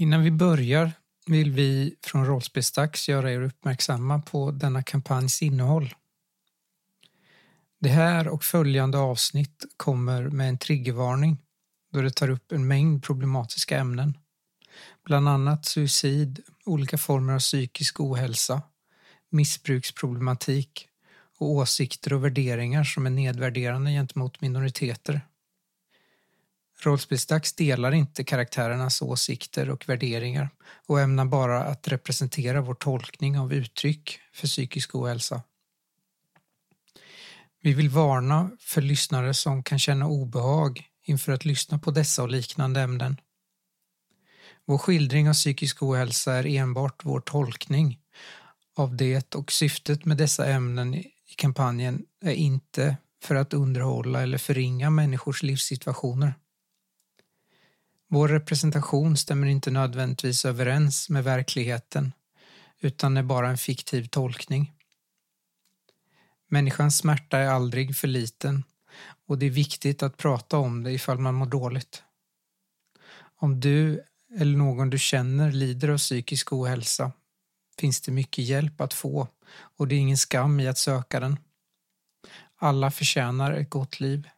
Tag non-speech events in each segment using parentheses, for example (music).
Innan vi börjar vill vi från Rollspelsdags göra er uppmärksamma på denna kampanjs innehåll. Det här och följande avsnitt kommer med en triggervarning då det tar upp en mängd problematiska ämnen. Bland annat suicid, olika former av psykisk ohälsa, missbruksproblematik och åsikter och värderingar som är nedvärderande gentemot minoriteter. Rollspelsdags delar inte karaktärernas åsikter och värderingar och ämnar bara att representera vår tolkning av uttryck för psykisk ohälsa. Vi vill varna för lyssnare som kan känna obehag inför att lyssna på dessa och liknande ämnen. Vår skildring av psykisk ohälsa är enbart vår tolkning av det och syftet med dessa ämnen i kampanjen är inte för att underhålla eller förringa människors livssituationer. Vår representation stämmer inte nödvändigtvis överens med verkligheten utan är bara en fiktiv tolkning. Människans smärta är aldrig för liten och det är viktigt att prata om det ifall man mår dåligt. Om du eller någon du känner lider av psykisk ohälsa finns det mycket hjälp att få och det är ingen skam i att söka den. Alla förtjänar ett gott liv.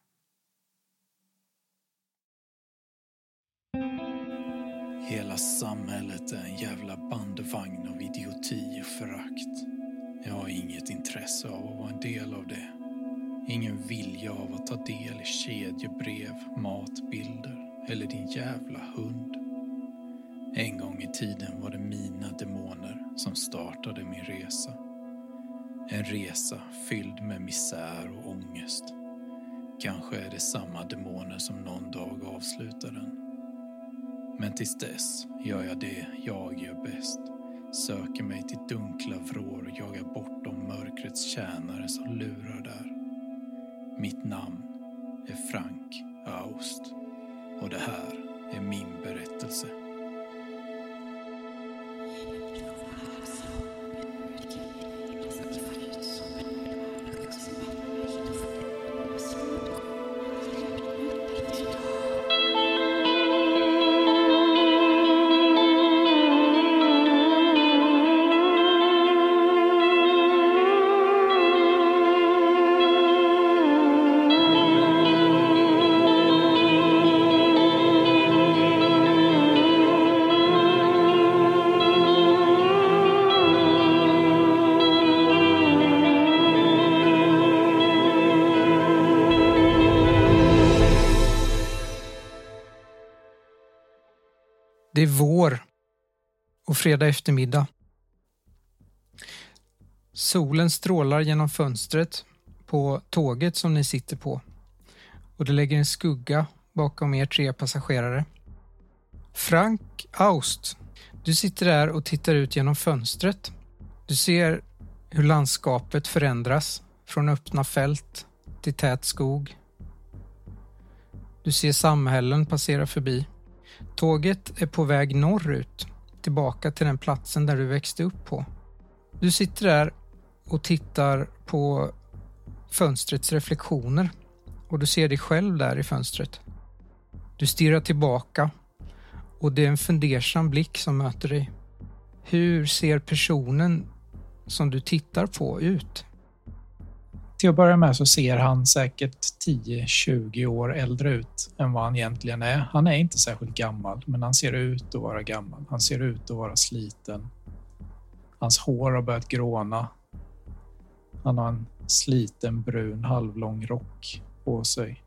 Hela samhället är en jävla bandvagn av idioti och förakt. Jag har inget intresse av att vara en del av det. Ingen vilja av att ta del i kedjebrev, matbilder eller din jävla hund. En gång i tiden var det mina demoner som startade min resa. En resa fylld med misär och ångest. Kanske är det samma demoner som någon dag avslutar den. Men tills dess gör jag det jag gör bäst. Söker mig till dunkla vrår och jagar bort de mörkrets tjänare som lurar där. Mitt namn är Frank Aust och det här är min berättelse. Fredag eftermiddag. Solen strålar genom fönstret på tåget som ni sitter på och det lägger en skugga bakom er tre passagerare. Frank Aust, du sitter där och tittar ut genom fönstret. Du ser hur landskapet förändras från öppna fält till tät skog. Du ser samhällen passera förbi. Tåget är på väg norrut, tillbaka till den platsen där du växte upp på. Du sitter där och tittar på fönstrets reflektioner och du ser dig själv där i fönstret. Du stirrar tillbaka och det är en fundersam blick som möter dig. Hur ser personen som du tittar på ut? Till att börja med så ser han säkert 10-20 år äldre ut än vad han egentligen är. Han är inte särskilt gammal, men han ser ut att vara gammal. Han ser ut att vara sliten. Hans hår har börjat gråna. Han har en sliten brun halvlång rock på sig.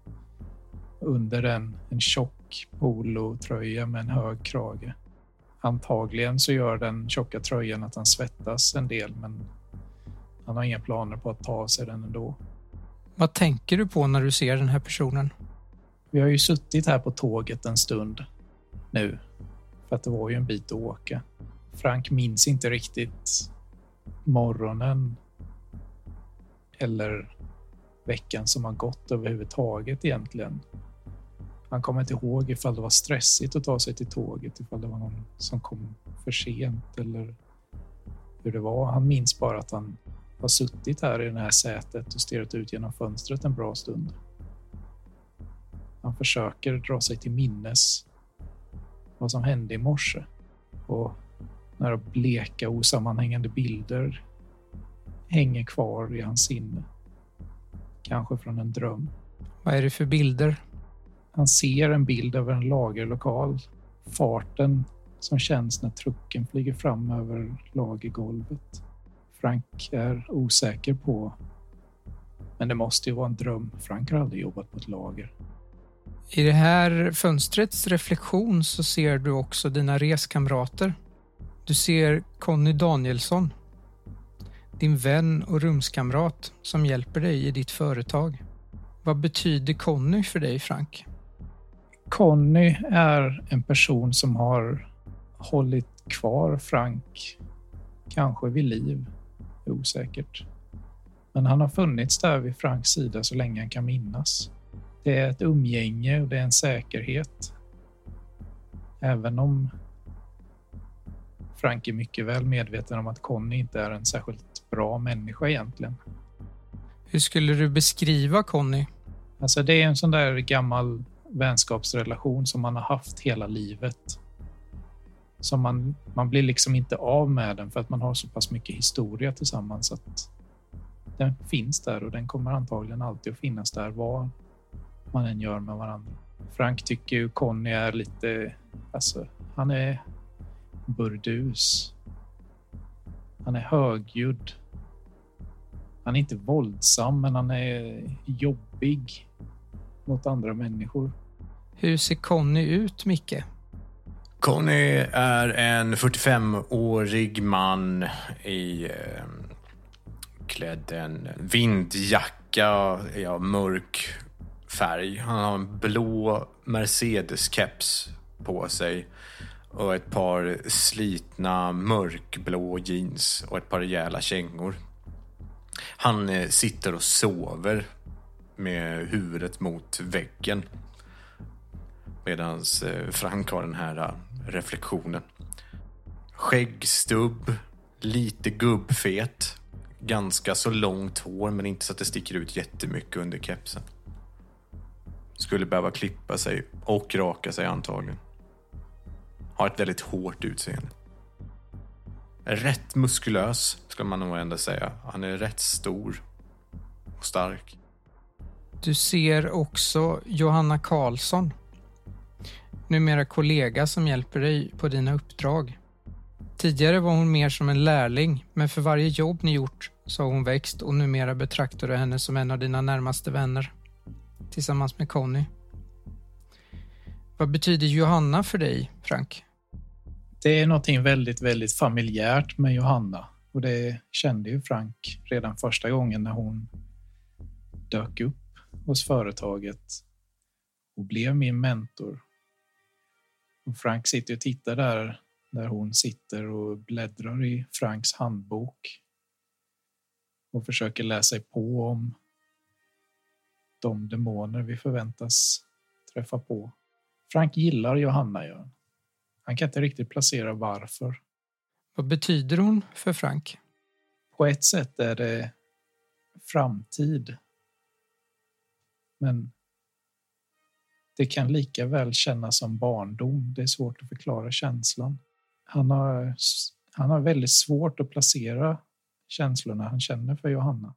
Under den en tjock polotröja med en hög krage. Antagligen så gör den tjocka tröjan att han svettas en del, men han har inga planer på att ta av sig den ändå. Vad tänker du på när du ser den här personen? Vi har ju suttit här på tåget en stund nu, för att det var ju en bit att åka. Frank minns inte riktigt morgonen eller veckan som har gått överhuvudtaget egentligen. Han kommer inte ihåg ifall det var stressigt att ta sig till tåget, ifall det var någon som kom för sent eller hur det var. Han minns bara att han har suttit här i det här sätet och stirrat ut genom fönstret en bra stund. Han försöker dra sig till minnes vad som hände i morse. Och några bleka osammanhängande bilder hänger kvar i hans sinne. Kanske från en dröm. Vad är det för bilder? Han ser en bild över en lagerlokal. Farten som känns när trucken flyger fram över lagergolvet. Frank är osäker på... Men det måste ju vara en dröm. Frank har aldrig jobbat på ett lager. I det här fönstrets reflektion så ser du också dina reskamrater. Du ser Conny Danielsson, din vän och rumskamrat som hjälper dig i ditt företag. Vad betyder Conny för dig, Frank? Conny är en person som har hållit kvar Frank, kanske vid liv, osäkert. Men han har funnits där vid Franks sida så länge han kan minnas. Det är ett umgänge och det är en säkerhet. Även om Frank är mycket väl medveten om att Conny inte är en särskilt bra människa egentligen. Hur skulle du beskriva Conny? Alltså det är en sån där gammal vänskapsrelation som man har haft hela livet. Som man, man blir liksom inte av med den för att man har så pass mycket historia tillsammans att den finns där och den kommer antagligen alltid att finnas där vad man än gör med varandra. Frank tycker ju Conny är lite, alltså han är burdus. Han är högljudd. Han är inte våldsam, men han är jobbig mot andra människor. Hur ser Conny ut, Micke? Conny är en 45-årig man i eh, klädd en vindjacka i ja, mörk färg. Han har en blå Mercedes-keps på sig och ett par slitna mörkblå jeans och ett par rejäla kängor. Han eh, sitter och sover med huvudet mot väggen. Medan eh, Frank har den här eh, reflektionen. Skäggstubb, lite gubbfet. Ganska så långt hår men inte så att det sticker ut jättemycket under kepsen. Skulle behöva klippa sig och raka sig antagligen. Har ett väldigt hårt utseende. Rätt muskulös, ska man nog ändå säga. Han är rätt stor och stark. Du ser också Johanna Karlsson. Numera kollega som hjälper dig på dina uppdrag. Tidigare var hon mer som en lärling, men för varje jobb ni gjort så har hon växt och numera betraktar du henne som en av dina närmaste vänner. Tillsammans med Conny. Vad betyder Johanna för dig, Frank? Det är någonting väldigt, väldigt familjärt med Johanna och det kände ju Frank redan första gången när hon dök upp hos företaget och blev min mentor. Frank sitter och tittar där, där hon sitter och bläddrar i Franks handbok och försöker läsa sig på om de demoner vi förväntas träffa på. Frank gillar Johanna, gör han kan inte riktigt placera varför. Vad betyder hon för Frank? På ett sätt är det framtid. Men det kan lika väl kännas som barndom. Det är svårt att förklara känslan. Han har, han har väldigt svårt att placera känslorna han känner för Johanna.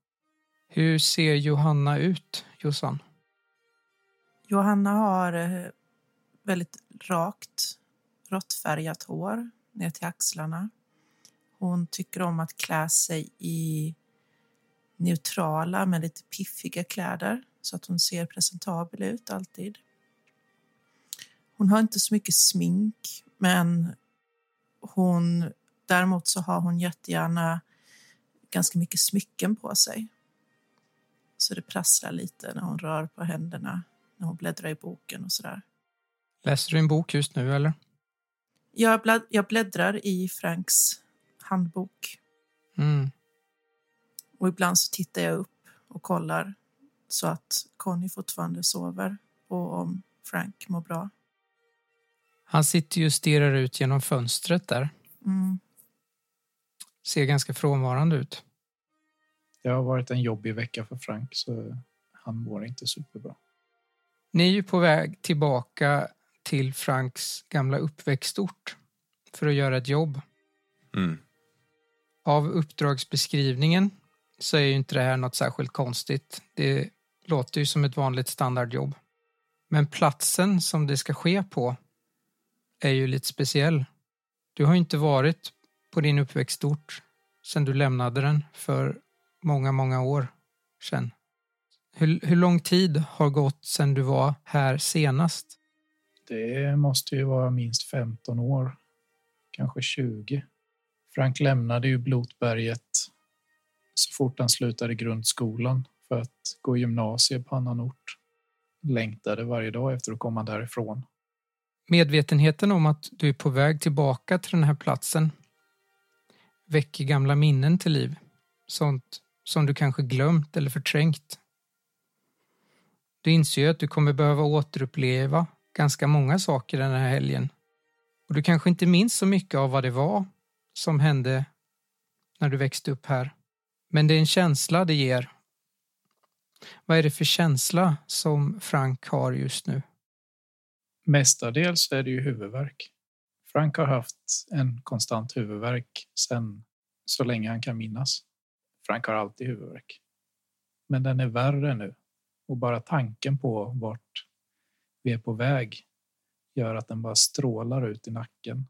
Hur ser Johanna ut, Jossan? Johanna har eh, väldigt rakt råttfärgat hår ner till axlarna. Hon tycker om att klä sig i neutrala men lite piffiga kläder så att hon ser presentabel ut alltid. Hon har inte så mycket smink men hon, däremot så har hon jättegärna ganska mycket smycken på sig. Så det prasslar lite när hon rör på händerna när hon bläddrar i boken och sådär. Läser du en bok just nu eller? Jag, blädd, jag bläddrar i Franks handbok. Mm. Och ibland så tittar jag upp och kollar så att Conny fortfarande sover och om Frank mår bra. Han sitter ju och stirrar ut genom fönstret där. Mm. Ser ganska frånvarande ut. Det har varit en jobbig vecka för Frank så han mår inte superbra. Ni är ju på väg tillbaka till Franks gamla uppväxtort. för att göra ett jobb. Mm. Av uppdragsbeskrivningen så är ju inte det här något särskilt konstigt. Det låter ju som ett vanligt standardjobb. Men platsen som det ska ske på är ju lite speciell. Du har ju inte varit på din uppväxtort sedan du lämnade den för många, många år sedan. Hur, hur lång tid har gått sedan du var här senast? Det måste ju vara minst 15 år, kanske 20. Frank lämnade ju Blotberget så fort han slutade grundskolan för att gå gymnasiet på annan ort. Längtade varje dag efter att komma därifrån. Medvetenheten om att du är på väg tillbaka till den här platsen väcker gamla minnen till liv. Sånt som du kanske glömt eller förträngt. Du inser ju att du kommer behöva återuppleva ganska många saker den här helgen. Och du kanske inte minns så mycket av vad det var som hände när du växte upp här. Men det är en känsla det ger. Vad är det för känsla som Frank har just nu? Mestadels är det ju huvudvärk. Frank har haft en konstant huvudvärk sedan så länge han kan minnas. Frank har alltid huvudvärk. Men den är värre nu och bara tanken på vart vi är på väg gör att den bara strålar ut i nacken.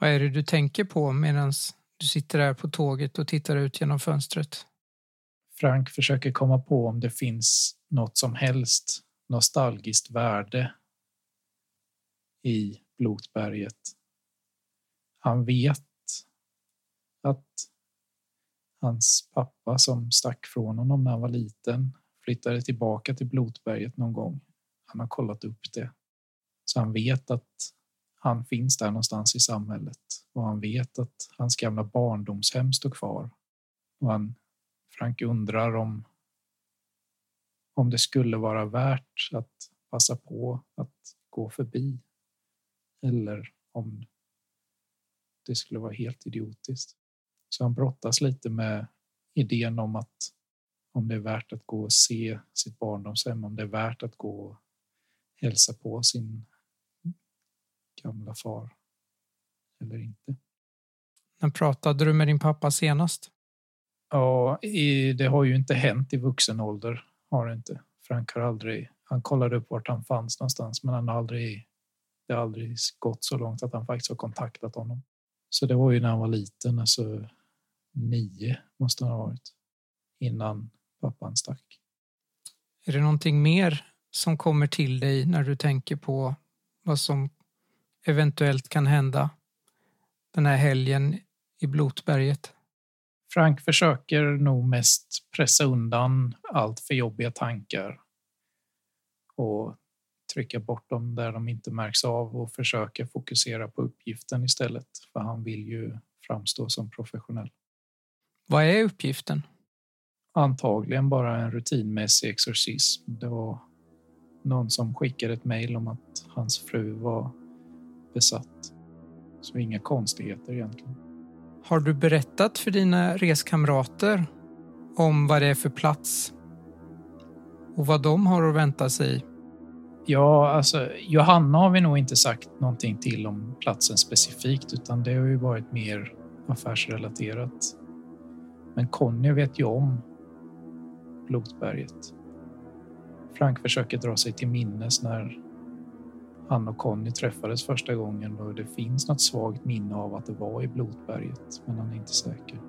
Vad är det du tänker på medan du sitter där på tåget och tittar ut genom fönstret? Frank försöker komma på om det finns något som helst nostalgiskt värde i Blotberget. Han vet att hans pappa som stack från honom när han var liten flyttade tillbaka till Blotberget någon gång. Han har kollat upp det. Så han vet att han finns där någonstans i samhället och han vet att hans gamla barndomshem står kvar. Och han, Frank undrar om, om det skulle vara värt att passa på att gå förbi eller om det skulle vara helt idiotiskt. Så han brottas lite med idén om att om det är värt att gå och se sitt barndomshem, om det är värt att gå och hälsa på sin gamla far eller inte. När pratade du med din pappa senast? Ja, det har ju inte hänt i vuxen ålder. Har det inte. Frank har aldrig... Han kollade upp vart han fanns någonstans, men han har aldrig... Det har aldrig gått så långt att han faktiskt har kontaktat honom. Så det var ju när han var liten, alltså nio måste han ha varit, innan pappan stack. Är det någonting mer som kommer till dig när du tänker på vad som eventuellt kan hända den här helgen i Blotberget? Frank försöker nog mest pressa undan allt för jobbiga tankar och trycka bort dem där de inte märks av och försöka fokusera på uppgiften istället. För han vill ju framstå som professionell. Vad är uppgiften? Antagligen bara en rutinmässig exorcism. Det var någon som skickade ett mejl om att hans fru var besatt. Så inga konstigheter egentligen. Har du berättat för dina reskamrater om vad det är för plats och vad de har att vänta sig? Ja, alltså Johanna har vi nog inte sagt någonting till om platsen specifikt utan det har ju varit mer affärsrelaterat. Men Conny vet ju om Blotberget. Frank försöker dra sig till minnes när han och Conny träffades första gången och det finns något svagt minne av att det var i Blotberget, men han är inte säker.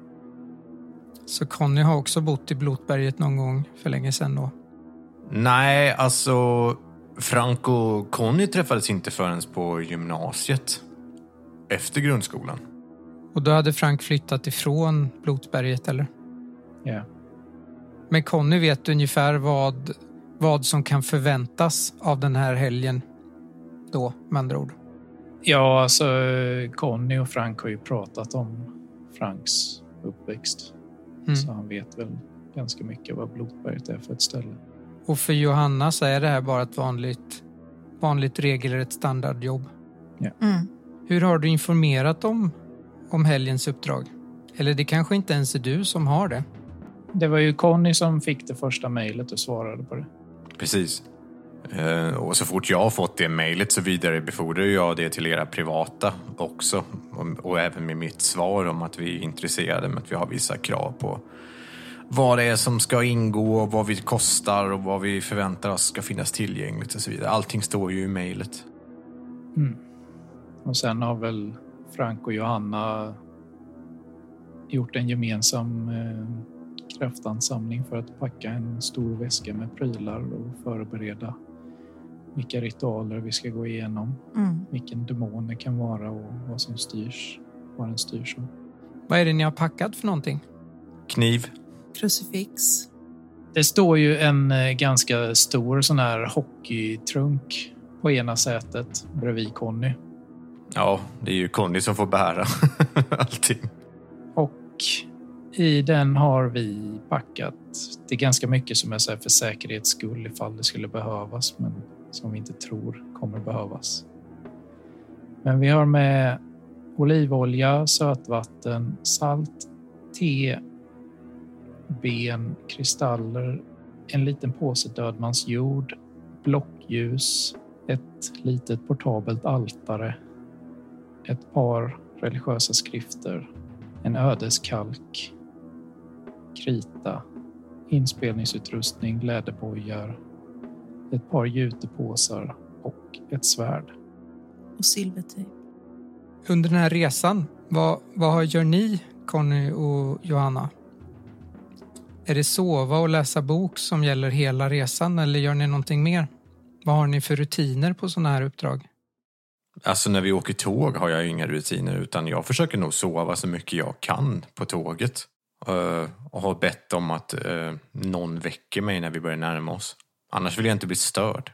Så Conny har också bott i Blotberget någon gång för länge sedan då? Nej, alltså Frank och Conny träffades inte förrän på gymnasiet. Efter grundskolan. Och då hade Frank flyttat ifrån Blotberget, eller? Ja. Men Conny vet ungefär vad, vad som kan förväntas av den här helgen då, med andra ord. Ja, alltså Conny och Frank har ju pratat om Franks uppväxt. Mm. Så han vet väl ganska mycket vad Blotberget är för ett ställe. Och för Johanna så är det här bara ett vanligt, vanligt regelrätt standardjobb. Mm. Hur har du informerat om, om helgens uppdrag? Eller det kanske inte ens är du som har det? Det var ju Conny som fick det första mejlet och svarade på det. Precis. Eh, Och så fort jag har fått det mejlet så vidarebefordrar jag det till era privata också. Och, och även med mitt svar om att vi är intresserade men att vi har vissa krav på vad det är som ska ingå och vad vi kostar och vad vi förväntar oss ska finnas tillgängligt och så vidare. Allting står ju i mejlet. Och sen har väl Frank och Johanna gjort en gemensam eh, kraftansamling för att packa en stor väska med prylar och förbereda vilka ritualer vi ska gå igenom, Mm. vilken demon det kan vara och vad som styrs, vad den styrs av. Vad är det ni har packat för någonting? Kniv. Krucifix. Det står ju en eh, ganska stor sån här hockeytrunk på ena sätet bredvid Conny. Ja, det är ju Conny som får bära (laughs) allting. Och i den har vi packat. Det är ganska mycket som är så här för säkerhets skull ifall det skulle behövas, men som vi inte tror kommer behövas. Men vi har med olivolja, sötvatten, salt, te, ben, kristaller, en liten påse dödmansjord, blockljus, ett litet portabelt altare, ett par religiösa skrifter, en ödeskalk, krita, inspelningsutrustning, läderbojar, ett par jutepåsar och ett svärd. och silvertejp. Under den här resan, vad, vad gör ni, Conny och Johanna? Är det sova och läsa bok som gäller hela resan eller gör ni någonting mer? Vad har ni för rutiner på sådana här uppdrag? Alltså när vi åker tåg har jag inga rutiner utan jag försöker nog sova så mycket jag kan på tåget. Eh, Och har bett om att eh, någon väcker mig när vi börjar närma oss. Annars vill jag inte bli störd.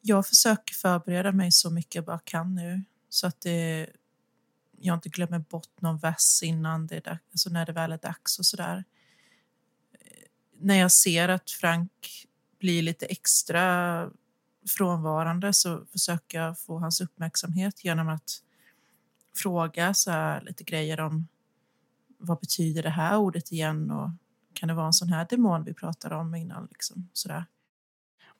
Jag försöker förbereda mig så mycket jag bara kan nu så att det, jag inte glömmer bort någon vers innan det är dags, alltså när det väl är dags och sådär. När jag ser att Frank blir lite extra frånvarande så försöker jag få hans uppmärksamhet genom att fråga så här lite grejer om vad betyder det här ordet igen och kan det vara en sån här demon vi pratade om innan liksom sådär.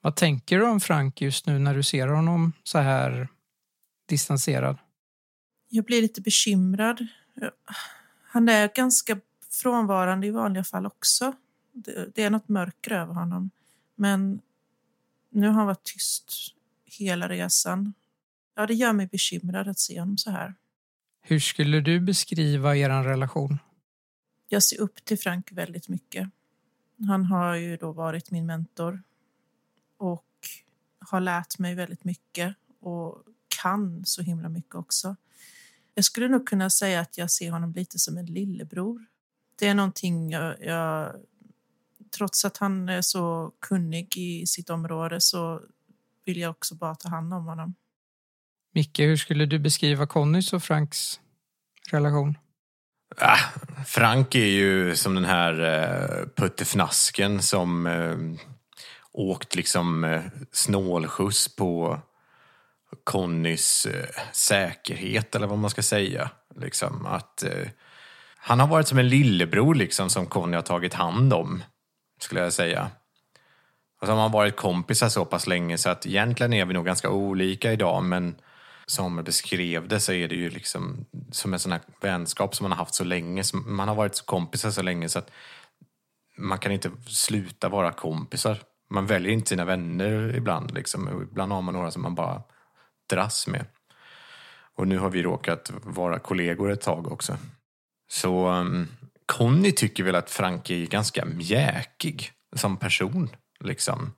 Vad tänker du om Frank just nu när du ser honom så här distanserad? Jag blir lite bekymrad. Han är ganska frånvarande i vanliga fall också. Det, är något mörker över honom. Men nu har han varit tyst hela resan. Ja, det gör mig bekymrad att se honom så här. Hur skulle du beskriva er relation? Jag ser upp till Frank väldigt mycket. Han har ju då varit min mentor och har lärt mig väldigt mycket och kan så himla mycket också. Jag skulle nog kunna säga att jag ser honom lite som en lillebror. Det är någonting jag, jag trots att han är så kunnig i sitt område så vill jag också bara ta hand om honom. Micke, hur skulle du beskriva Connys och Franks relation? Ah, Frank är ju som den här eh, puttefnasken som eh, åkt liksom eh, snålskjuts på Connys eh, säkerhet eller vad man ska säga. Liksom att eh, han har varit som en lillebror liksom som Conny har tagit hand om, skulle jag säga. Och så har man varit kompisar så pass länge så att egentligen är vi nog ganska olika idag men som jag beskrev det så är det ju liksom som en sån här vänskap som man har haft så länge. Man har varit kompisar så länge så att man kan inte sluta vara kompisar. Man väljer inte sina vänner ibland. Liksom. Ibland har man några som man bara dras med. Och nu har vi råkat vara kollegor ett tag också. Så um, Conny tycker väl att Frank är ganska mjäkig som person. Liksom.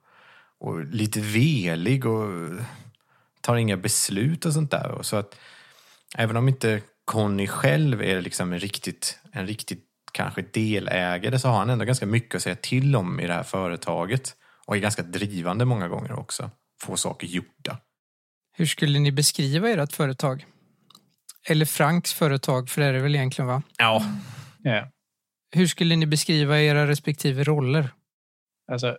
Och lite velig och tar inga beslut och sånt där. Och så att även om inte Conny själv är liksom en riktigt, en riktigt kanske delägare så har han ändå ganska mycket att säga till om i det här företaget. Och är ganska drivande många gånger också. Få saker gjorda. Hur skulle ni beskriva ert företag? Eller Franks företag, för det är det väl egentligen va? Ja, Ja. Hur skulle ni beskriva era respektive roller? Alltså,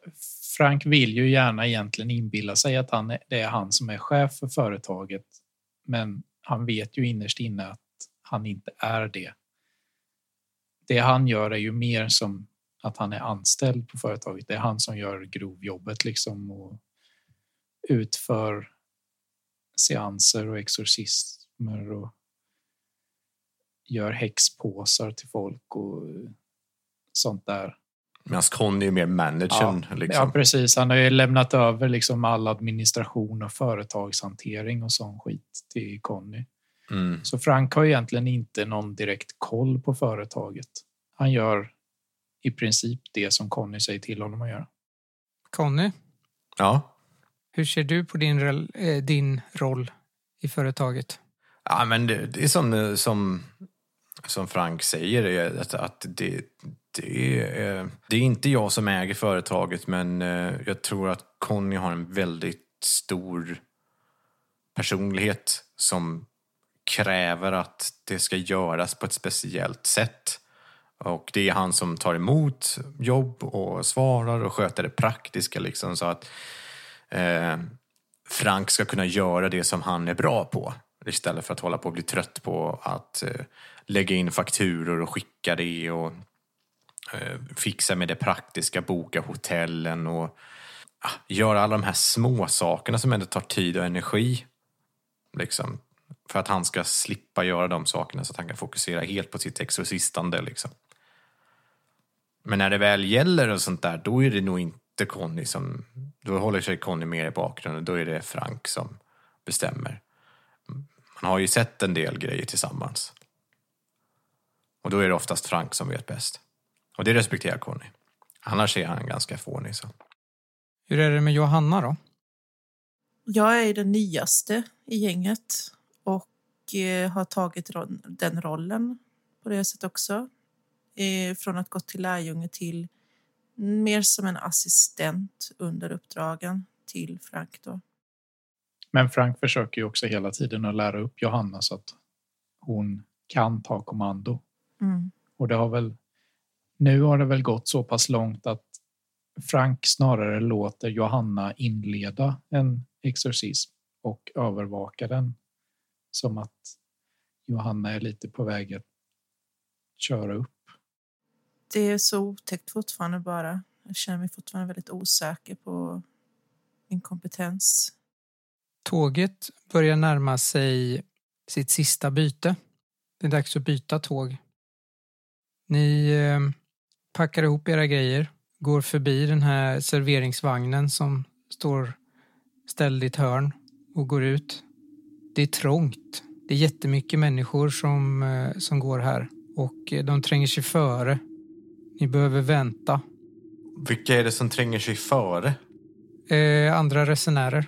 Frank vill ju gärna egentligen inbilla sig att han är, det är han som är chef för företaget. Men han vet ju innerst inne att han inte är det. Det han gör är ju mer som att han är anställd på företaget. Det är han som gör grovjobbet liksom och utför seanser och exorcismer och gör häxpåsar till folk och sånt där. Medan Conny är mer managern. Ja, liksom. ja, precis. Han har ju lämnat över liksom all administration och företagshantering och sån skit till Conny. Mm. Så Frank har egentligen inte någon direkt koll på företaget. Han gör i princip det som Conny säger till honom att göra. Conny, Ja. hur ser du på din, eh, din roll i företaget? Ja, men det, det är som, som, som Frank säger, är att, att det, det, är, eh, det är inte jag som äger företaget men eh, jag tror att Conny har en väldigt stor personlighet som kräver att det ska göras på ett speciellt sätt. Och det är han som tar emot jobb och svarar och sköter det praktiska liksom så att eh, Frank ska kunna göra det som han är bra på. Istället för att hålla på och bli trött på att eh, lägga in fakturor och skicka det och Eh, fixa med det praktiska, boka hotellen och ah, göra alla de här små sakerna som ändå tar tid och energi. Liksom, för att han ska slippa göra de sakerna så att han kan fokusera helt på sitt exorcistande. Liksom. Men när det väl gäller och sånt där, då är det nog inte Conny som... Då håller sig Conny mer i bakgrunden, då är det Frank som bestämmer. Man har ju sett en del grejer tillsammans. Och då är det oftast Frank som vet bäst. Och det respekterar Conny. Annars är han ganska fånig. Så. Hur är det med Johanna då? Jag är den nyaste i gänget och eh, har tagit den rollen på det sättet också. Eh, från att gå till lärjunge till mer som en assistent under uppdragen till Frank. Då. Men Frank försöker ju också hela tiden att lära upp Johanna så att hon kan ta kommando. Mm. Och det har väl, nu har det väl gått så pass långt att Frank snarare låter Johanna inleda en exorcism och övervaka den. Som att Johanna är lite på väg att köra upp. Det är så otäckt fortfarande bara. Jag känner mig fortfarande väldigt osäker på min kompetens. Tåget börjar närma sig sitt sista byte. Det är dags att byta tåg. Ni eh, packar ihop era grejer, går förbi den här serveringsvagnen som står ställd i ett hörn och går ut. Det är trångt. Det är jättemycket människor som, eh, som går här och eh, de tränger sig före. Ni behöver vänta. Vilka är det som tränger sig före? Eh, andra resenärer.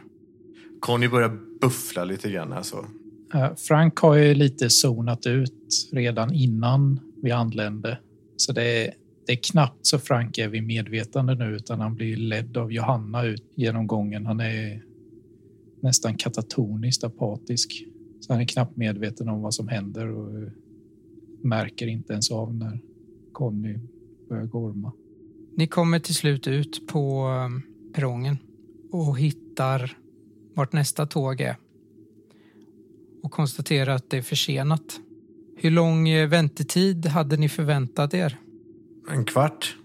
Conny börjar buffla lite grann. Alltså. Eh, Frank har ju lite zonat ut redan innan vi anlände. Så det är, det är knappt så Frank är vid medvetande nu utan han blir ledd av Johanna ut genom gången. Han är nästan katatoniskt apatisk. Så han är knappt medveten om vad som händer och märker inte ens av när Conny börjar gorma. Ni kommer till slut ut på um, perrongen och hittar vart nästa tåg är och konstaterar att det är försenat. Hur lång eh, väntetid hade ni förväntat er? En kvart?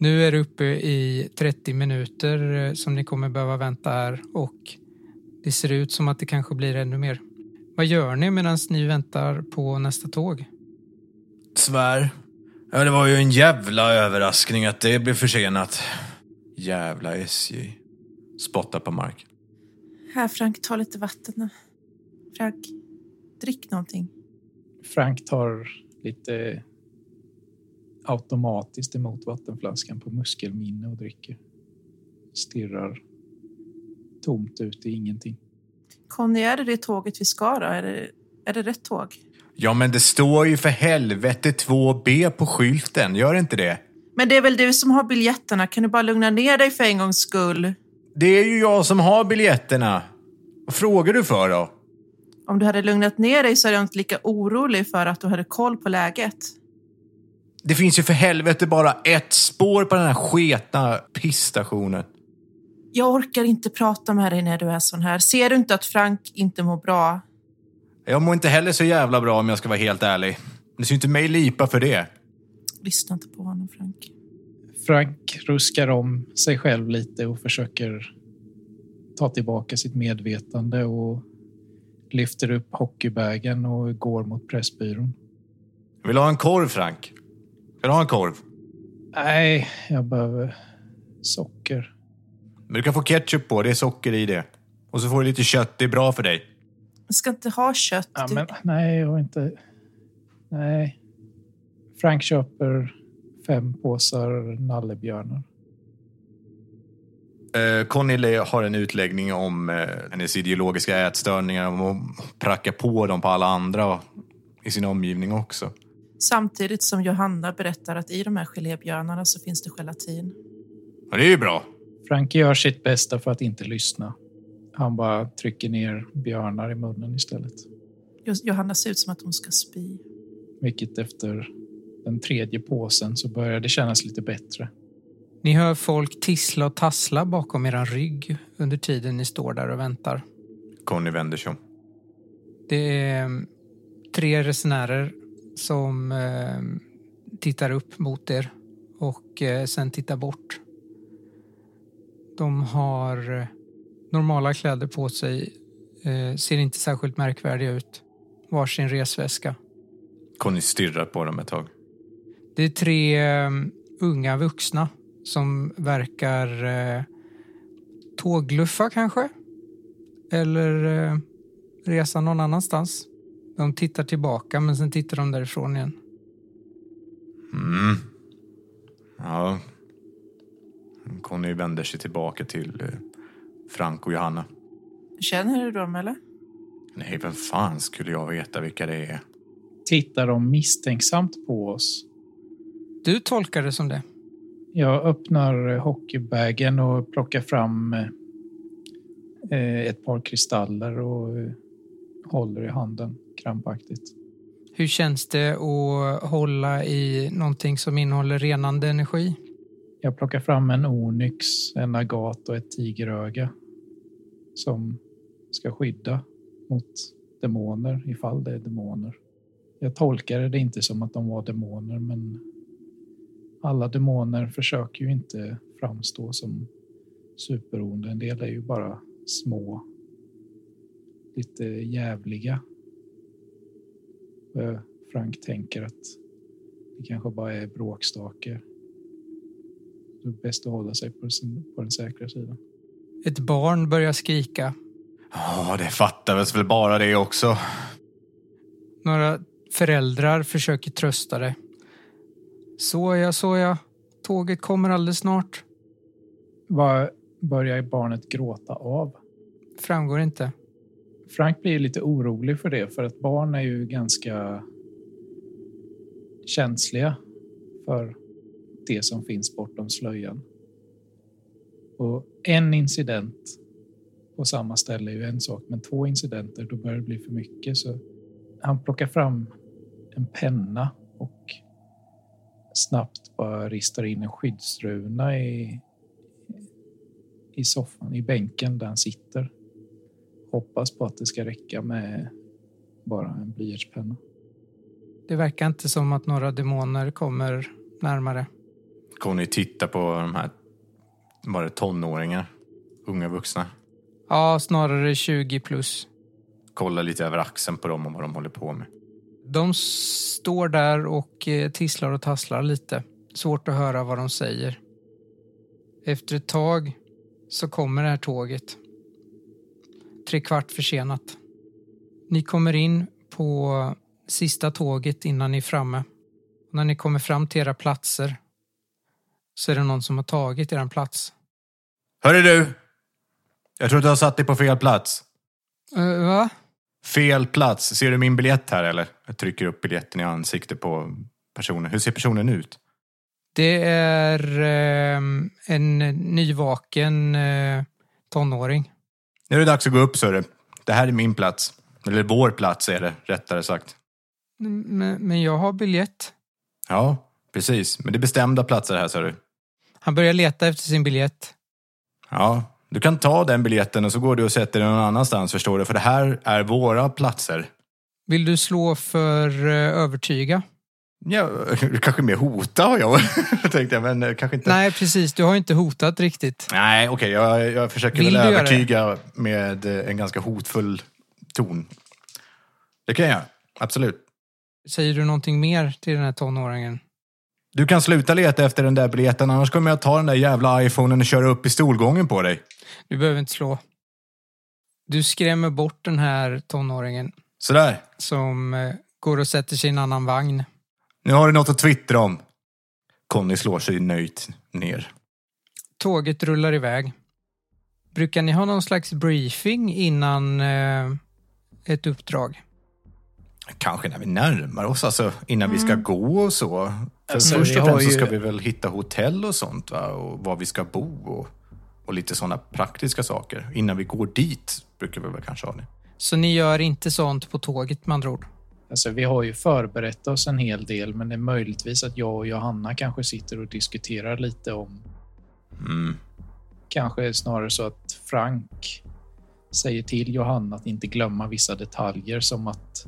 Nu är det uppe i 30 minuter eh, som ni kommer behöva vänta här och det ser ut som att det kanske blir ännu mer. Vad gör ni medan ni väntar på nästa tåg? Svär. Ja, det var ju en jävla överraskning att det blev försenat. Jävla SJ. Spottar på marken. Här Frank, ta lite vatten. Frank, drick någonting. Frank tar lite automatiskt emot vattenflaskan på muskelminne och dricker. Stirrar tomt ut i ingenting. Conny, är det det tåget vi ska då? Är det, är det rätt tåg? Ja, men det står ju för helvete 2B på skylten. Gör inte det? Men det är väl du som har biljetterna. Kan du bara lugna ner dig för en gångs skull? Det är ju jag som har biljetterna. Vad frågar du för då? Om du hade lugnat ner dig så är jag inte lika orolig för att du hade koll på läget. Det finns ju för helvete bara ett spår på den här sketna pissstationen. Jag orkar inte prata med dig när du är sån här. Ser du inte att Frank inte mår bra? Jag mår inte heller så jävla bra om jag ska vara helt ärlig. Det ser inte mig lipa för det. Lyssna inte på honom, Frank. Frank ruskar om sig själv lite och försöker tar tillbaka sitt medvetande och lyfter upp hockeybägen och går mot Pressbyrån. Vill du ha en korv, Frank? Vill du ha en korv? Nej, jag behöver socker. Men du kan få ketchup på, det är socker i det. Och så får du lite kött, det är bra för dig. Jag ska inte ha kött. Ja, Du- men, nej, jag har inte... Nej. Frank köper fem påsar nallebjörnar. Eh, Conny har en utläggning om eh, hennes ideologiska ätstörningar, om att pracka på dem på alla andra i sin omgivning också. Samtidigt som Johanna berättar att i de här gelébjörnarna så finns det gelatin. Och det är ju bra. Frank gör sitt bästa för att inte lyssna. Han bara trycker ner björnar i munnen istället. Jo- Johanna ser ut som att hon ska spy. Vilket efter den tredje påsen så börjar det kännas lite bättre. Ni hör folk tissla och tassla bakom eran rygg under tiden ni står där och väntar. Conny vänder sig om. Det är tre resenärer som eh, tittar upp mot er och eh, sen tittar bort. De har eh, normala kläder på sig, eh, ser inte särskilt märkvärdiga ut. Varsin resväska. Conny stirrar på dem ett tag. Det är tre eh, unga vuxna som verkar eh, tågluffa kanske. Eller eh, resa någon annanstans. De tittar tillbaka men sen tittar de därifrån igen. Mm. Ja. Conny vänder sig tillbaka till eh, Frank och Johanna. Känner du dem eller? Nej, vem fan skulle jag veta vilka det är? Tittar de misstänksamt på oss? Du tolkar det som det. Jag öppnar hockeybägen och plockar fram eh, ett par kristaller och eh, håller i handen krampaktigt. Hur känns det att hålla i någonting som innehåller renande energi? Jag plockar fram en onyx, en agat och ett tigeröga som ska skydda mot demoner ifall det är demoner. Jag tolkade det inte som att de var demoner men alla demoner försöker ju inte framstå som superonda. En del är ju bara små, lite jävliga. Och Frank tänker att det kanske bara är bråkstakar. Det är bäst att hålla sig på, sin, på den säkra sidan. Ett barn börjar skrika. Ja, det fattar väl bara det också. Några föräldrar försöker trösta det. Såja, såja. Tåget kommer alldeles snart. Vad börjar barnet gråta av? Framgår inte. Frank blir lite orolig för det, för att barn är ju ganska känsliga för det som finns bortom slöjan. Och en incident på samma ställe är ju en sak, men två incidenter, då börjar det bli för mycket. Så han plockar fram en penna och snabbt bara ristar in en skyddsruna i, i soffan, i bänken där han sitter. Hoppas på att det ska räcka med bara en blyertspenna. Det verkar inte som att några demoner kommer närmare. Conny tittar på de här, var det tonåringar? Unga vuxna. Ja, snarare 20 plus. Kollar lite över axeln på dem och vad de håller på med. De står där och eh, tisslar och tasslar lite. Svårt att höra vad de säger. Efter ett tag så kommer det här tåget. Tre kvart försenat. Ni kommer in på sista tåget innan ni är framme. När ni kommer fram till era platser så är det någon som har tagit er plats. Hörru du! Jag tror att du har satt dig på fel plats. Uh, va? Fel plats. Ser du min biljett här eller? Jag trycker upp biljetten i ansiktet på personen. Hur ser personen ut? Det är eh, en nyvaken eh, tonåring. Nu är det dags att gå upp, så det. Här är min plats. Eller vår plats är det, rättare sagt. Men, men jag har biljett. Ja, precis. Men det är bestämda platser här, du. Han börjar leta efter sin biljett. Ja, du kan ta den biljetten och så går du och sätter dig någon annanstans, förstår du? För det här är våra platser. Vill du slå för eh, övertyga? Ja, (laughs) kanske mer hota har jag (laughs) tänkte jag, men eh, kanske inte. Nej, precis. Du har inte hotat riktigt. Nej, okej, jag, jag försöker Vill väl övertyga med eh, en ganska hotfull ton. Det kan jag, absolut. Säger du någonting mer till den här tonåringen? Du kan sluta leta efter den där biljetten, annars kommer jag ta den där jävla iPhonen och köra upp i stolgången på dig. Du behöver inte slå. Du skrämmer bort den här tonåringen Sådär, som eh, går och sätter sig i en annan vagn. Nu har du något att twittra om. Conny slår sig nöjt ner. Tåget rullar iväg. Brukar ni ha någon slags briefing innan eh, ett uppdrag? Kanske när vi närmar oss, alltså innan vi ska gå och så. För Alltså, först och främst så ju- ska vi väl hitta hotell och sånt, va? och var vi ska bo och, och lite sådana praktiska saker. Innan vi går dit brukar vi väl kanske ha det. Så ni gör inte sånt på tåget med andra ord? Alltså, vi har ju förberett oss en hel del, men det är möjligtvis att jag och Johanna kanske sitter och diskuterar lite om... Mm. Kanske snarare så att Frank säger till Johanna att inte glömma vissa detaljer som att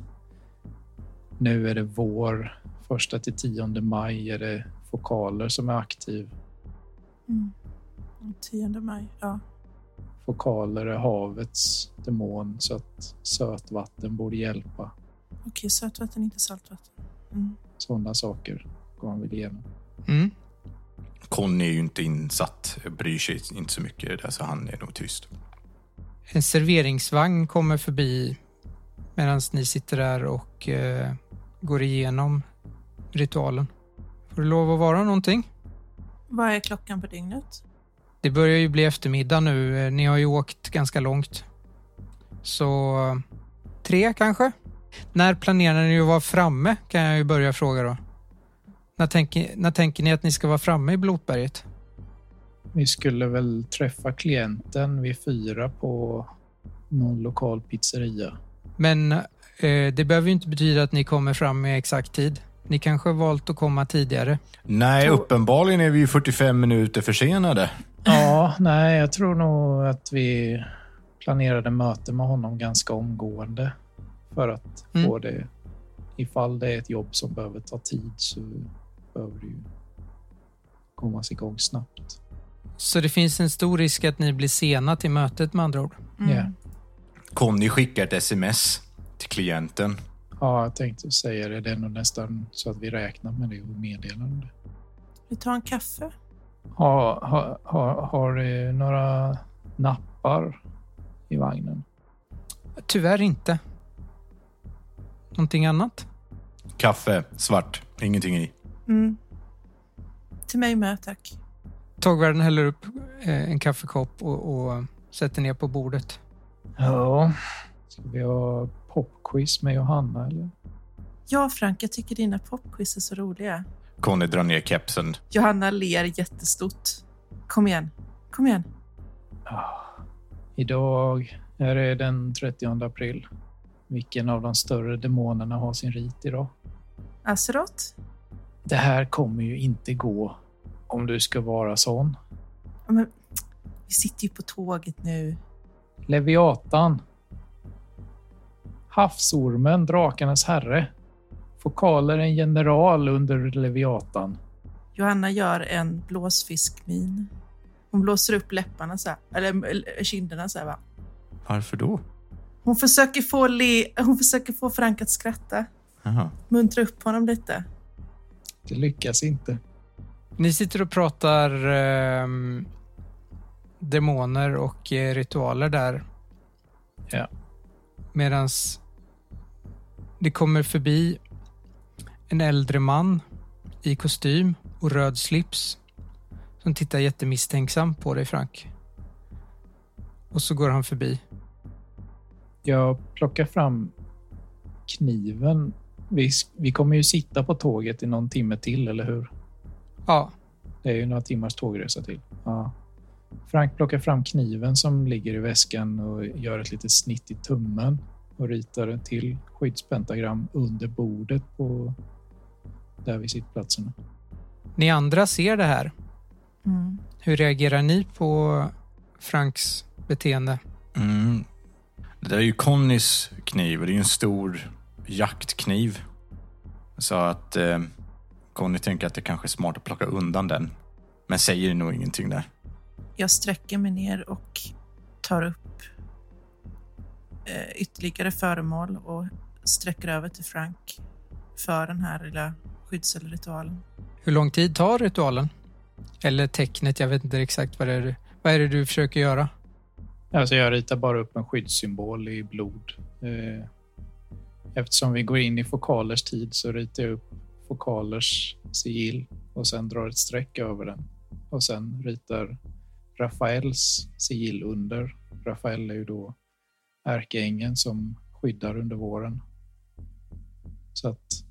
nu är det vår, första till tionde maj är det fokaler som är aktiv. Mm. 10 maj, ja. Fokaler är havets demon så att sötvatten borde hjälpa. Okej, sötvatten, inte saltvatten. Mm. Sådana saker går man väl igenom. Mm. Conny är ju inte insatt, bryr sig inte så mycket i det där, så han är nog tyst. En serveringsvagn kommer förbi medan ni sitter där och eh, går igenom ritualen. Får det lov att vara någonting? Vad är klockan på dygnet? Det börjar ju bli eftermiddag nu. Eh, Ni har ju åkt ganska långt. Så eh, tre kanske? När planerar ni att vara framme kan jag ju börja fråga då. När tänker, när tänker ni att ni ska vara framme i Blotberget? Vi skulle väl träffa klienten vid fyra på någon lokal pizzeria. Men eh, det behöver ju inte betyda att ni kommer fram i exakt tid. Ni kanske har valt att komma tidigare. Nej, uppenbarligen är vi ju 45 minuter försenade. Ja, nej, jag tror nog att vi planerade möte med honom ganska omgående för att Mm. få det. Ifall det är ett jobb som behöver ta tid så behöver det ju kommas igång snabbt. Så det finns en stor risk att ni blir sena till mötet med andra ord. Mm. Ja. Conny skickar ett sms till klienten. Ja, jag tänkte säga det. Det är nog nästan så att vi räknar med det och meddelar det. Vi tar en kaffe. Har, har, har, har du några nappar i vagnen? Tyvärr inte. Någonting annat? Kaffe, svart, ingenting i. Mm. Till mig med, tack. Tågvärden häller upp eh, en kaffekopp och, och sätter ner på bordet. Ja. Ska vi ha popquiz med Johanna eller? Ja, Frank, jag tycker dina popquiz är så roliga. Conny drar ner kepsen. Johanna ler jättestort. Kom igen. Kom igen. Ja. Idag är det den 30 april. Vilken av de större demonerna har sin rit idag? Azeroth? Det här kommer ju inte gå om du ska vara sån. Men, vi sitter ju på tåget nu. Leviatan. Havsormen, drakarnas herre. Fokaler en general under Leviatan. Johanna gör en blåsfiskmin. Hon blåser upp läpparna så här, eller eller kinderna så här. Va? Varför då? Hon försöker få, le, hon försöker få Frank att skratta. Jaha. Muntra upp honom lite. Det lyckas inte. Ni sitter och pratar ehm, demoner och eh, ritualer där. Ja. Medans det kommer förbi en äldre man i kostym och röd slips som tittar jättemisstänksam på dig, Frank. Och så går han förbi. Jag plockar fram kniven. Vi, vi kommer ju sitta på tåget i någon timme till, eller hur? Ja, Det är ju några timmars tågresa till. Ja. Frank plockar fram kniven som ligger i väskan och gör ett litet snitt i tummen och ritar ett till skyddspentagram under bordet på där vid sittplatserna. ni andra ser det här. Mm. Hur reagerar ni på Franks beteende? Mm. Det där är ju Connys kniv och det är ju en stor jaktkniv. Så att eh, Conny tänker att det kanske är smart att plocka undan den. Men säger nog ingenting där. Jag sträcker mig ner och tar upp eh, ytterligare föremål och sträcker över till Frank för den här lilla skyddsritualen. Hur lång tid tar ritualen? Eller tecknet, jag vet inte exakt vad det är. Vad är det du försöker göra? Alltså jag ritar bara upp en skyddssymbol i blod. Eh, eftersom vi går in i fokalers tid så ritar jag upp fokalers sigill och sen drar ett streck över den. Och sen ritar Rafaels sigill under. Rafael är ju då ärkeängeln som skyddar under våren. Så att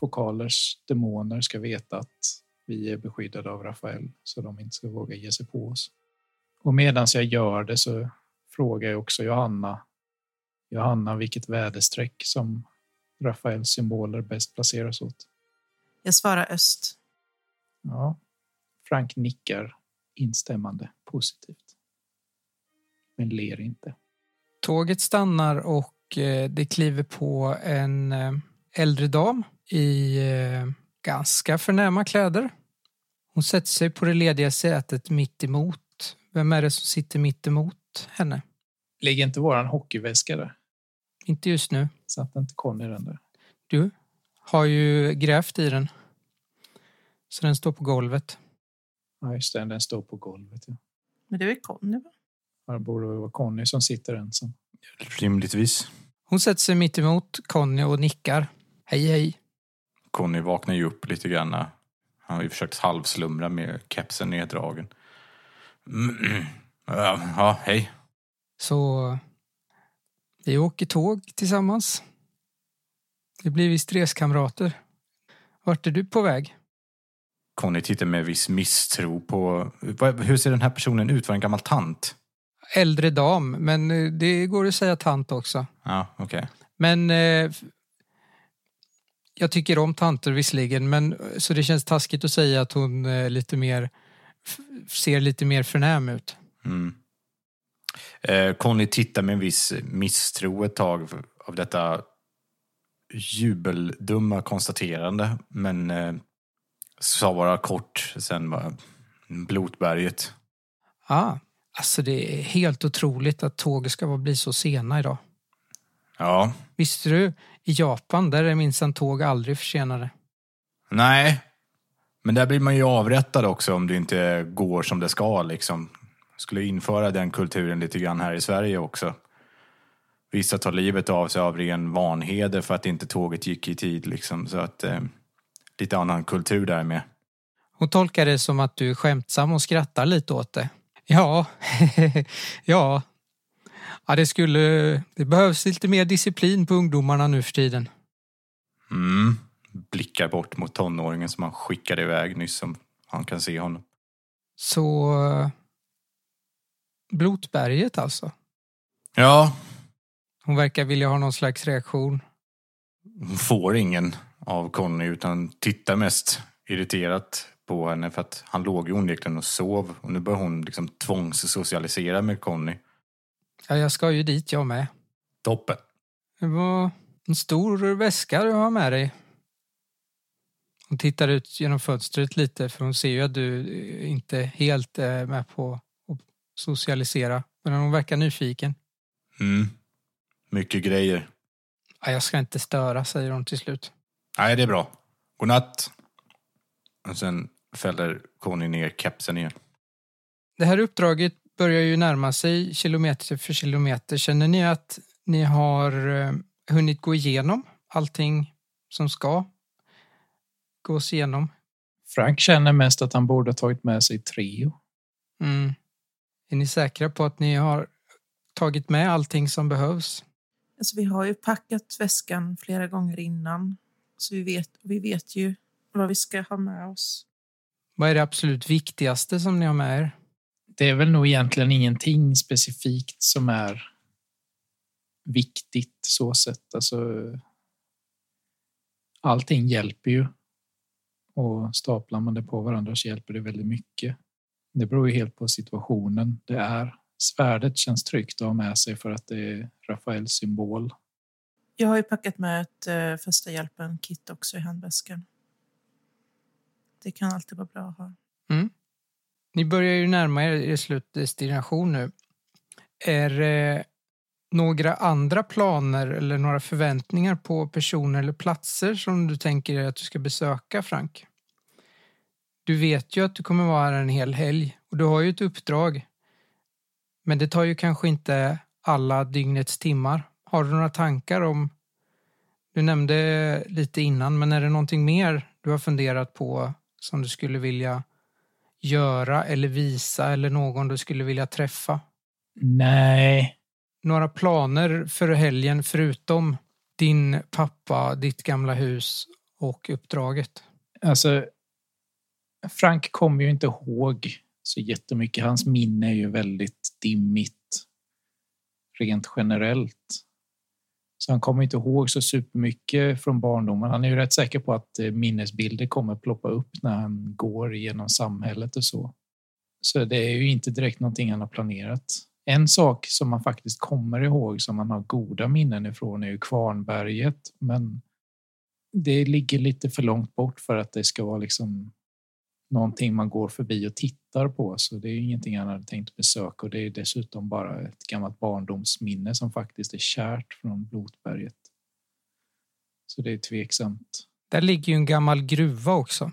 Fokalers demoner ska veta att vi är beskyddade av Rafael så de inte ska våga ge sig på oss. Och medan jag gör det så frågar jag också Johanna Johanna vilket väderstreck som Rafaels symboler bäst placeras åt. Jag svarar öst. Ja, Frank nickar instämmande positivt. Men ler inte. Tåget stannar och eh, det kliver på en eh, äldre dam i eh, ganska förnäma kläder. Hon sätter sig på det lediga sätet mitt emot. Vem är det som sitter mitt emot henne? Ligger inte våran hockeyväska där? Inte just nu. Satt inte Conny den där? Du har ju grävt i den. Så den står på golvet. Ja, just det. Den står på golvet. Ja. Men det är väl Conny, va? Ja, det borde vara Conny som sitter ensam. Rimligtvis. Hon sätter sig mitt emot Conny och nickar. Hej, hej. Conny vaknar ju upp lite grann. Han har ju försökt halvslumra med kepsen neddragen. Mm. Ja, hej. Så vi åker tåg tillsammans. Vi blir visst reskamrater. Vart är du på väg? Conny tittar med viss misstro på... Hur ser den här personen ut? Var det en gammal tant? Äldre dam, men eh, det går att säga tant också. Ja, okej. Men eh, jag tycker om tanter visserligen, men så det känns taskigt att säga att hon eh, lite mer ser lite mer förnäm ut. Mm. Eh, Conny tittar med en viss misstro ett tag av detta jubeldumma konstaterande. Men eh, sa bara kort, sen bara Blotberget. Ah, alltså det är helt otroligt att tåg ska bli så sena idag. Ja, Visste du, i Japan där är minsann tåg aldrig försenade. nej. Men där blir man ju avrättad också om det inte går som det ska liksom. Skulle införa den kulturen lite grann här i Sverige också. Vissa tar livet av sig av ren vanheder för att inte tåget gick i tid liksom. Så att eh, lite annan kultur där med. Hon tolkar det som att du är skämtsam och skrattar lite åt det. Ja, (laughs) ja. Ja, det skulle... Det behövs lite mer disciplin på ungdomarna nu för tiden. Mm. Blickar bort mot tonåringen som han skickade iväg nyss som han kan se honom. Så... eh, Blotberget alltså. Ja, Hon verkar vilja ha någon slags reaktion. hon får ingen av Conny utan tittar mest irriterat på henne för att han låg ju onekligen och sov och nu börjar hon liksom tvångssocialisera med Conny. Ja, jag ska ju dit jag med. Toppen. Det var en stor väska du har med dig. Hon tittar ut genom fönstret lite för hon ser ju att du inte helt är med på att socialisera. Men hon verkar nyfiken. Mm. Mycket grejer. Ja, jag ska inte störa, säger hon till slut. Nej, det är bra. Godnatt. Och sen fäller Conny ner kepsen igen. Det här uppdraget börjar ju närma sig kilometer för kilometer. Känner ni att ni har eh, hunnit gå igenom allting som ska gås igenom? Frank känner mest att han borde ha tagit med sig Trio. Mm. Är ni säkra på att ni har tagit med allting som behövs? Alltså, vi har ju packat väskan flera gånger innan. Så vi vet, vi vet ju vad vi ska ha med oss. Vad är det absolut viktigaste som ni har med er? Det är väl nog egentligen ingenting specifikt som är viktigt så sett. Alltså, allting hjälper ju. Och staplar man det på varandra så hjälper det väldigt mycket. Det beror ju helt på situationen det är. Svärdet känns tryggt att ha med sig för att det är Rafaels symbol. Jag har ju packat med ett uh, första hjälpen-kit också i handväskan. Det kan alltid vara bra att ha. Ni börjar ju närma er er slutdestination nu. Är det några andra planer eller några förväntningar på personer eller platser som du tänker att du ska besöka, Frank? Du vet ju att du kommer vara här en hel helg och du har ju ett uppdrag. Men det tar ju kanske inte alla dygnets timmar. Har du några tankar om... Du nämnde lite innan, men är det någonting mer du har funderat på som du skulle vilja göra eller visa eller någon du skulle vilja träffa? Nej, Några planer för helgen förutom din pappa, ditt gamla hus och uppdraget? alltså Frank kommer ju inte ihåg så jättemycket. Hans minne är ju väldigt dimmigt rent generellt. Så han kommer inte ihåg så supermycket från barndomen. Han är ju rätt säker på att eh, minnesbilder kommer ploppa upp när han går genom samhället och så. Så det är ju inte direkt någonting han har planerat. En sak som man faktiskt kommer ihåg som man har goda minnen ifrån är ju Kvarnberget, men det ligger lite för långt bort för att det ska vara liksom någonting man går förbi och tittar på. Så det är ingenting han hade tänkt besöka och det är dessutom bara ett gammalt barndomsminne som faktiskt är kärt från Blotberget. Så det är tveksamt. Där ligger ju en gammal gruva också.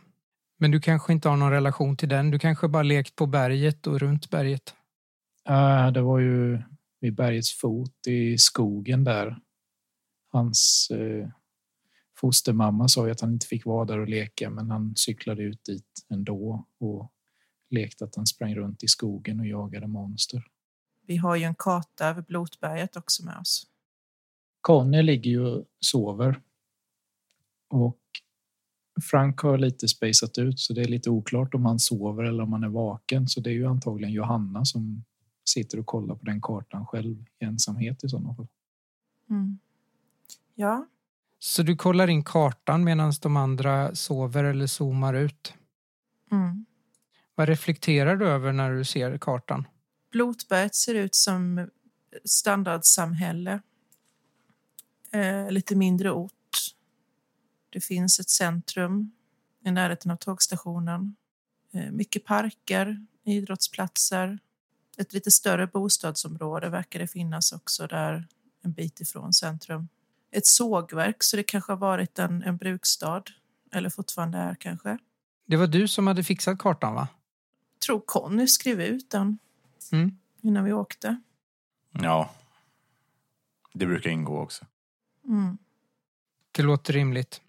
Men du kanske inte har någon relation till den. Du kanske bara lekt på berget och runt berget. Ja, det var ju vid bergets fot i skogen där. Hans eh, fostermamma sa ju att han inte fick vara där och leka, men han cyklade ut dit ändå och lekte att han sprang runt i skogen och jagade monster. Vi har ju en karta över Blotberget också med oss. Conny ligger ju och sover. Och Frank har lite spejsat ut så det är lite oklart om han sover eller om han är vaken. Så det är ju antagligen Johanna som sitter och kollar på den kartan själv i ensamhet i sådana fall. Mm. Ja, Så du kollar in kartan medan de andra sover eller zoomar ut. mm. Vad reflekterar du över när du ser kartan? Blotberget ser ut som standardsamhälle. Eh, lite mindre ort. Det finns ett centrum i närheten av tågstationen. Eh, mycket parker, idrottsplatser. Ett lite större bostadsområde verkar det finnas också där en bit ifrån centrum. Ett sågverk, så det kanske har varit en, en brukstad. Eller fortfarande är kanske. Det var du som hade fixat kartan, va? tror Conny skrev ut den Mm. innan vi åkte. Ja. Det brukar ingå också. Mm. Det låter rimligt.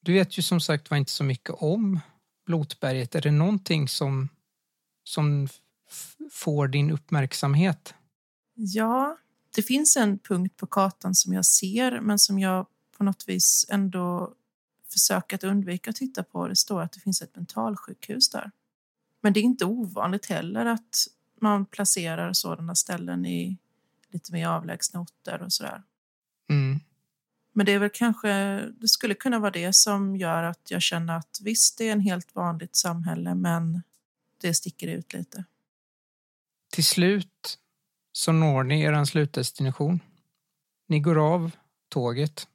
Du vet ju som sagt var inte så mycket om Blotberget. Är det någonting som, som får din uppmärksamhet? Ja, det finns en punkt på kartan som jag ser men som jag på något vis ändå försöker att undvika att titta på. Det står att det finns ett mentalsjukhus där. Men det är inte ovanligt heller att man placerar sådana ställen i lite mer avlägsna orter och sådär. Mm. Men det är väl kanske, det skulle kunna vara det som gör att jag känner att visst, det är en helt vanligt samhälle, men det sticker ut lite. Till slut så når ni er slutdestination. Ni går av tåget,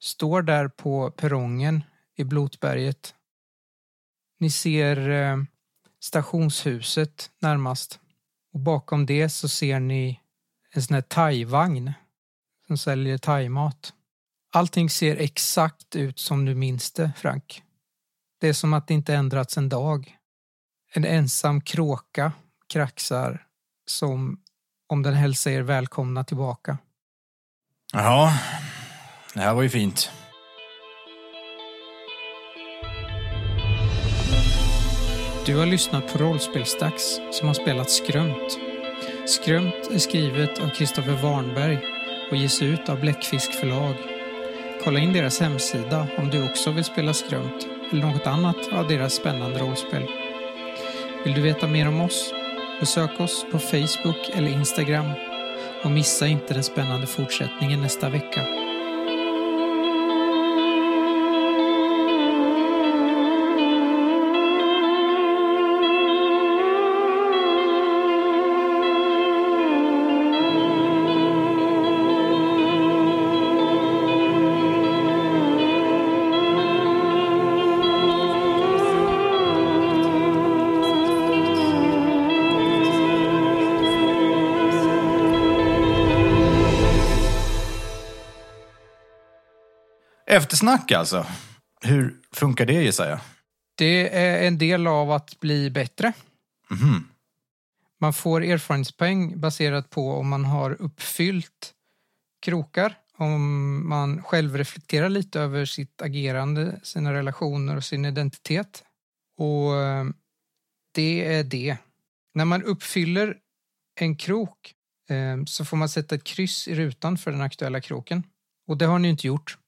står där på perrongen i Blotberget. Ni ser eh, stationshuset närmast och bakom det så ser ni en sån här thai-vagn som säljer thaimat. Allting ser exakt ut som du minns det, Frank. Det är som att det inte ändrats en dag. En ensam kråka kraxar som om den hälsar er välkomna tillbaka. Jaha, det här var ju fint. Du har lyssnat på Rollspelsdags som har spelat Skrömt. Skrömt är skrivet av Kristoffer Warnberg och ges ut av Bläckfisk förlag. Kolla in deras hemsida om du också vill spela Skrömt eller något annat av deras spännande rollspel. Vill du veta mer om oss? Besök oss på Facebook eller Instagram och missa inte den spännande fortsättningen nästa vecka. Eftersnack alltså. Hur funkar det gissar jag? Det är en del av att bli bättre. Mhm. Man får erfarenhetspoäng baserat på om man har uppfyllt krokar, om man själv reflekterar lite över sitt agerande, sina relationer och sin identitet. Och eh, det är det. När man uppfyller en krok eh, så får man sätta ett kryss i rutan för den aktuella kroken. Och det har ni inte gjort.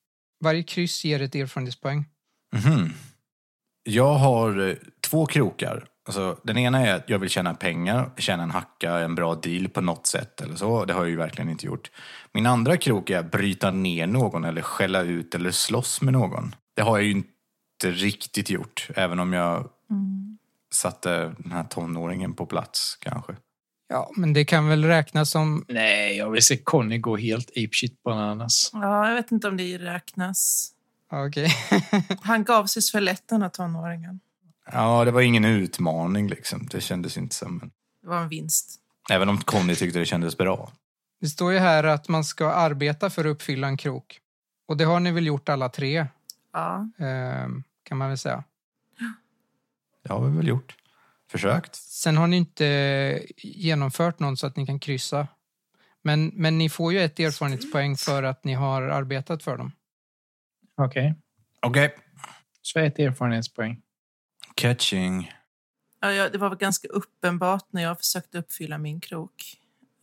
Varje kryss ger ett erfarenhetspoäng. Mhm. Jag har eh, två krokar. Alltså, den ena är att jag vill tjäna pengar, tjäna en hacka, en bra deal på något sätt eller så. Det har jag ju verkligen inte gjort. Min andra krok är att bryta ner någon eller skälla ut eller slåss med någon. Det har jag ju inte riktigt gjort, även om jag satte den här tonåringen på plats kanske. Ja, men det kan väl räknas som... Nej, jag vill se Conny gå helt apeshit bananas. Ja, jag vet inte om det räknas. Ja, Okej. (laughs) Han gav sig så lätt den här tonåringen. Ja, det var ingen utmaning liksom. Det kändes inte som en... Det var en vinst. Även om Conny tyckte det kändes bra. Det står ju här att man ska arbeta för att uppfylla en krok. Och det har ni väl gjort alla tre, Ja. eh, kan man väl säga. Det har vi väl gjort. Försökt. Sen har ni inte genomfört någon så att ni kan kryssa. Men, men ni får ju ett erfarenhetspoäng för att ni har arbetat för dem. Okej, Okej. så ett erfarenhetspoäng. Catching. Ja, ja, det var väl ganska uppenbart när jag försökte uppfylla min krok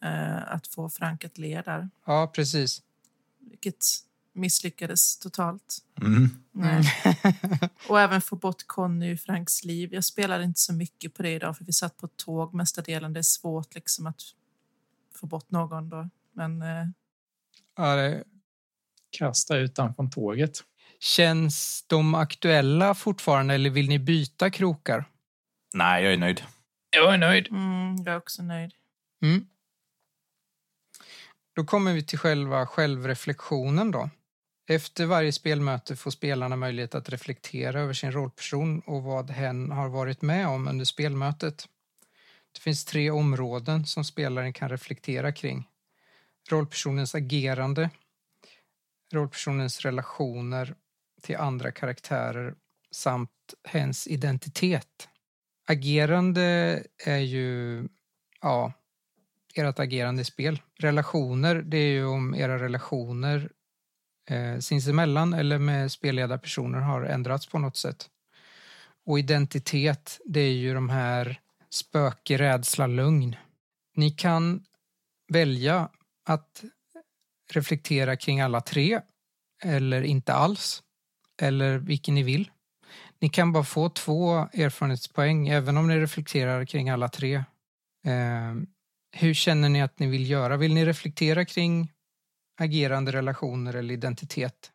eh, att få Frank att le där, Ja, precis. vilket misslyckades totalt. Mm. Nej. (laughs) Och även få bort Conny ur Franks liv. Jag spelade inte så mycket på det idag för vi satt på tåg mesta delen. Det är svårt liksom att få bort någon då. Men eh, Ja, det, Kasta ut den från tåget. känns de aktuella fortfarande eller vill ni byta krokar? Nej, jag är nöjd. Jag är nöjd. mm, jag är också nöjd. Mm. Då kommer vi till själva självreflektionen då. Efter varje spelmöte får spelarna möjlighet att reflektera över sin rollperson och vad hen har varit med om under spelmötet. Det finns tre områden som spelaren kan reflektera kring. Rollpersonens agerande, rollpersonens relationer till andra karaktärer samt hens identitet. Agerande är ju, ja, ert agerande i spel. Relationer, det är ju om era relationer eh, sinsemellan eller med spelledarpersoner har ändrats på något sätt. Och identitet, det är ju de här spöke, rädsla, lugn. Ni kan välja att reflektera kring alla tre eller inte alls, eller vilken ni vill. Ni kan bara få två erfarenhetspoäng även om ni reflekterar kring alla tre. Eh, hur känner ni att ni vill göra? Vill ni reflektera kring agerande, relationer eller identitet?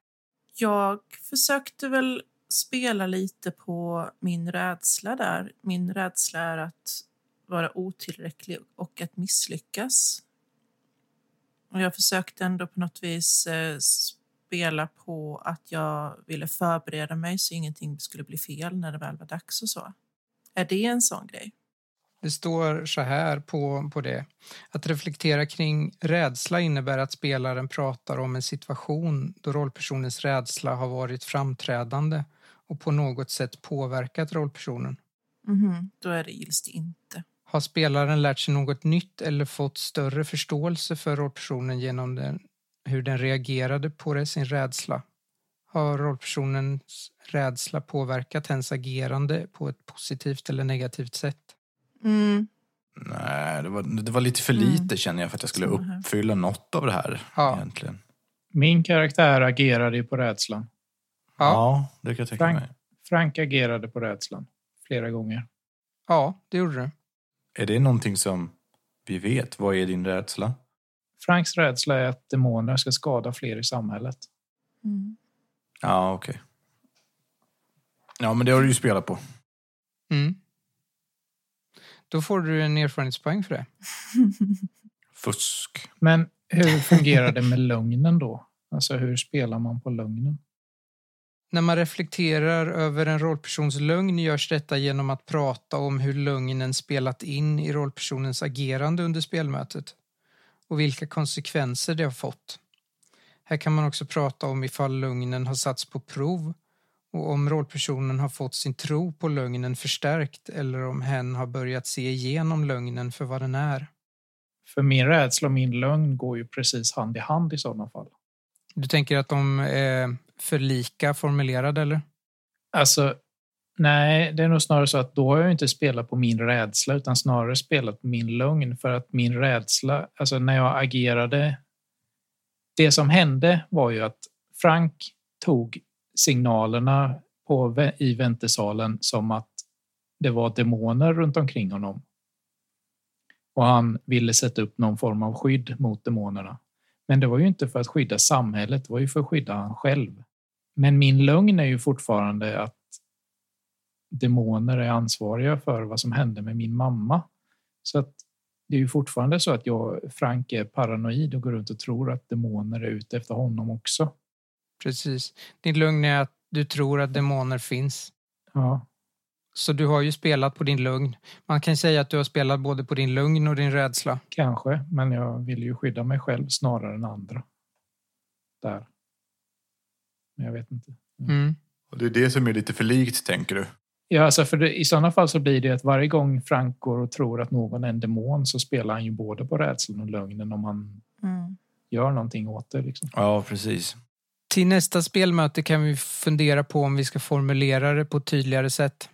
Jag försökte väl spela lite på min rädsla där. Min rädsla är att vara otillräcklig och att misslyckas. Och jag försökte ändå på något vis eh, spela på att jag ville förbereda mig så ingenting skulle bli fel när det väl var dags och så. Är det en sån grej? Det står så här på, på det. Att reflektera kring rädsla innebär att spelaren pratar om en situation då rollpersonens rädsla har varit framträdande och på något sätt påverkat rollpersonen. Mhm, då är det gills det inte. Har spelaren lärt sig något nytt eller fått större förståelse för rollpersonen genom den, hur den reagerade på det, sin rädsla? Har rollpersonens rädsla påverkat hens agerande på ett positivt eller negativt sätt? Mm. Nej, det var, det var lite för Mm. lite känner jag för att jag skulle här. uppfylla något av det här Ja. egentligen. Min karaktär agerade ju på rädslan. Ja. det kan jag tänka Frank. mig. Frank agerade på rädslan flera gånger. Ja, det gjorde det. Är det någonting som vi vet? Vad är din rädsla? Franks rädsla är att demoner ska skada fler i samhället. Mm. Ja, okej. Ja, men det har du ju spelat på. Mm. Då får du en erfarenhetspoäng för det. (laughs) Fusk. Men hur fungerar det med lögnen då? Alltså hur spelar man på lögnen? När man reflekterar över en rollpersons lögn görs detta genom att prata om hur lögnen spelat in i rollpersonens agerande under spelmötet och vilka konsekvenser det har fått. Här kan man också prata om ifall lögnen har satts på prov och om rollpersonen har fått sin tro på lögnen förstärkt eller om hen har börjat se igenom lögnen för vad den är. För min rädsla och min lögn går ju precis hand i hand i sådana fall. Du tänker att de är för lika formulerade eller? Alltså, nej, det är nog snarare så att då har jag inte spelat på min rädsla utan snarare spelat på min lögn för att min rädsla, alltså när jag agerade, det som hände var ju att Frank tog signalerna på, i väntesalen som att det var demoner runt omkring honom. Och han ville sätta upp någon form av skydd mot demonerna. Men det var ju inte för att skydda samhället, det var ju för att skydda han själv. Men min lögn är ju fortfarande att demoner är ansvariga för vad som hände med min mamma. Så att det är ju fortfarande så att jag, Frank är paranoid och går runt och tror att demoner är ute efter honom också. Precis. Din lögn är att du tror att demoner finns. Ja, Så du har ju spelat på din lögn. Man kan säga att du har spelat både på din lögn och din rädsla. kanske, men jag vill ju skydda mig själv snarare än andra. Där. Men jag vet inte. Mm. Och det är det som är lite för likt, tänker du? Ja, alltså för det, i sådana fall så blir det att varje gång Frank går och tror att någon är en demon så spelar han ju både på rädslan och lögnen om han Mm. gör någonting åt det. Liksom. Ja, precis. Till nästa spelmöte kan vi fundera på om vi ska formulera det på ett tydligare sätt.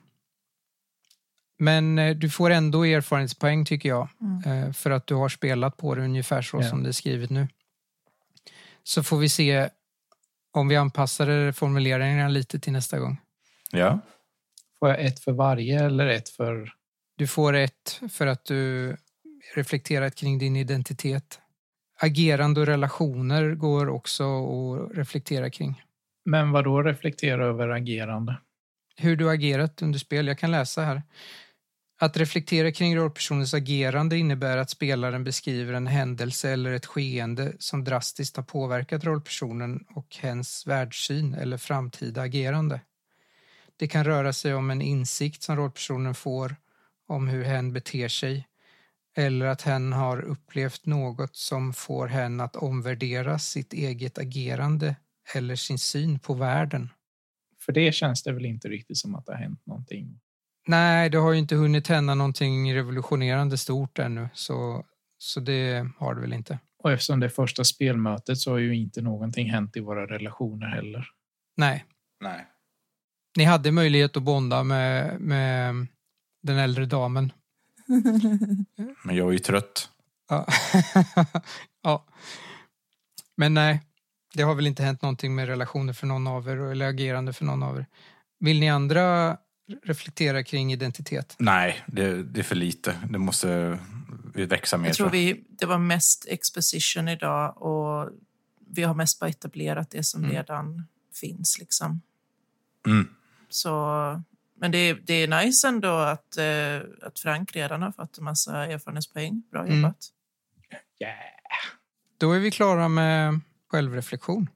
Men eh, du får ändå erfarenhetspoäng tycker jag. Mm. eh, För att du har spelat på det ungefär så Ja. som det är skrivet nu. Så får vi se om vi anpassar formuleringarna lite till nästa gång. Ja. Får jag ett för varje eller ett för... Du får ett för att du reflekterat kring din identitet. Agerande och relationer går också att reflektera kring. Men vad då reflektera över agerande? Hur du agerat under spel. Jag kan läsa här. Att reflektera kring rollpersonens agerande innebär att spelaren beskriver en händelse eller ett skeende som drastiskt har påverkat rollpersonen och hens världssyn eller framtida agerande. Det kan röra sig om en insikt som rollpersonen får om hur hen beter sig eller att hen har upplevt något som får hen att omvärdera sitt eget agerande eller sin syn på världen. För det känns det väl inte riktigt som att det har hänt någonting. Nej, det har ju inte hunnit hända någonting revolutionerande stort ännu, så, så det har det väl inte. Och eftersom det är första spelmötet så har ju inte någonting hänt i våra relationer heller. Nej, Nej. ni hade möjlighet att bonda med, med den äldre damen. Men jag är ju trött. Ja. (laughs) ja. Men nej, det har väl inte hänt någonting med relationer för någon av er eller agerande för någon av er. Vill ni andra reflektera kring identitet? Nej, det, det är för lite. Det måste växa mer. Jag tror vi, det var mest exposition idag och vi har mest bara etablerat det som Mm. redan finns. Liksom. Mm. Så, men det, är- det är nice ändå att, eh, att Frank redan har fått en massa erfarenhetspoäng. Bra Mm. jobbat. Yeah. Då är vi klara med självreflektion.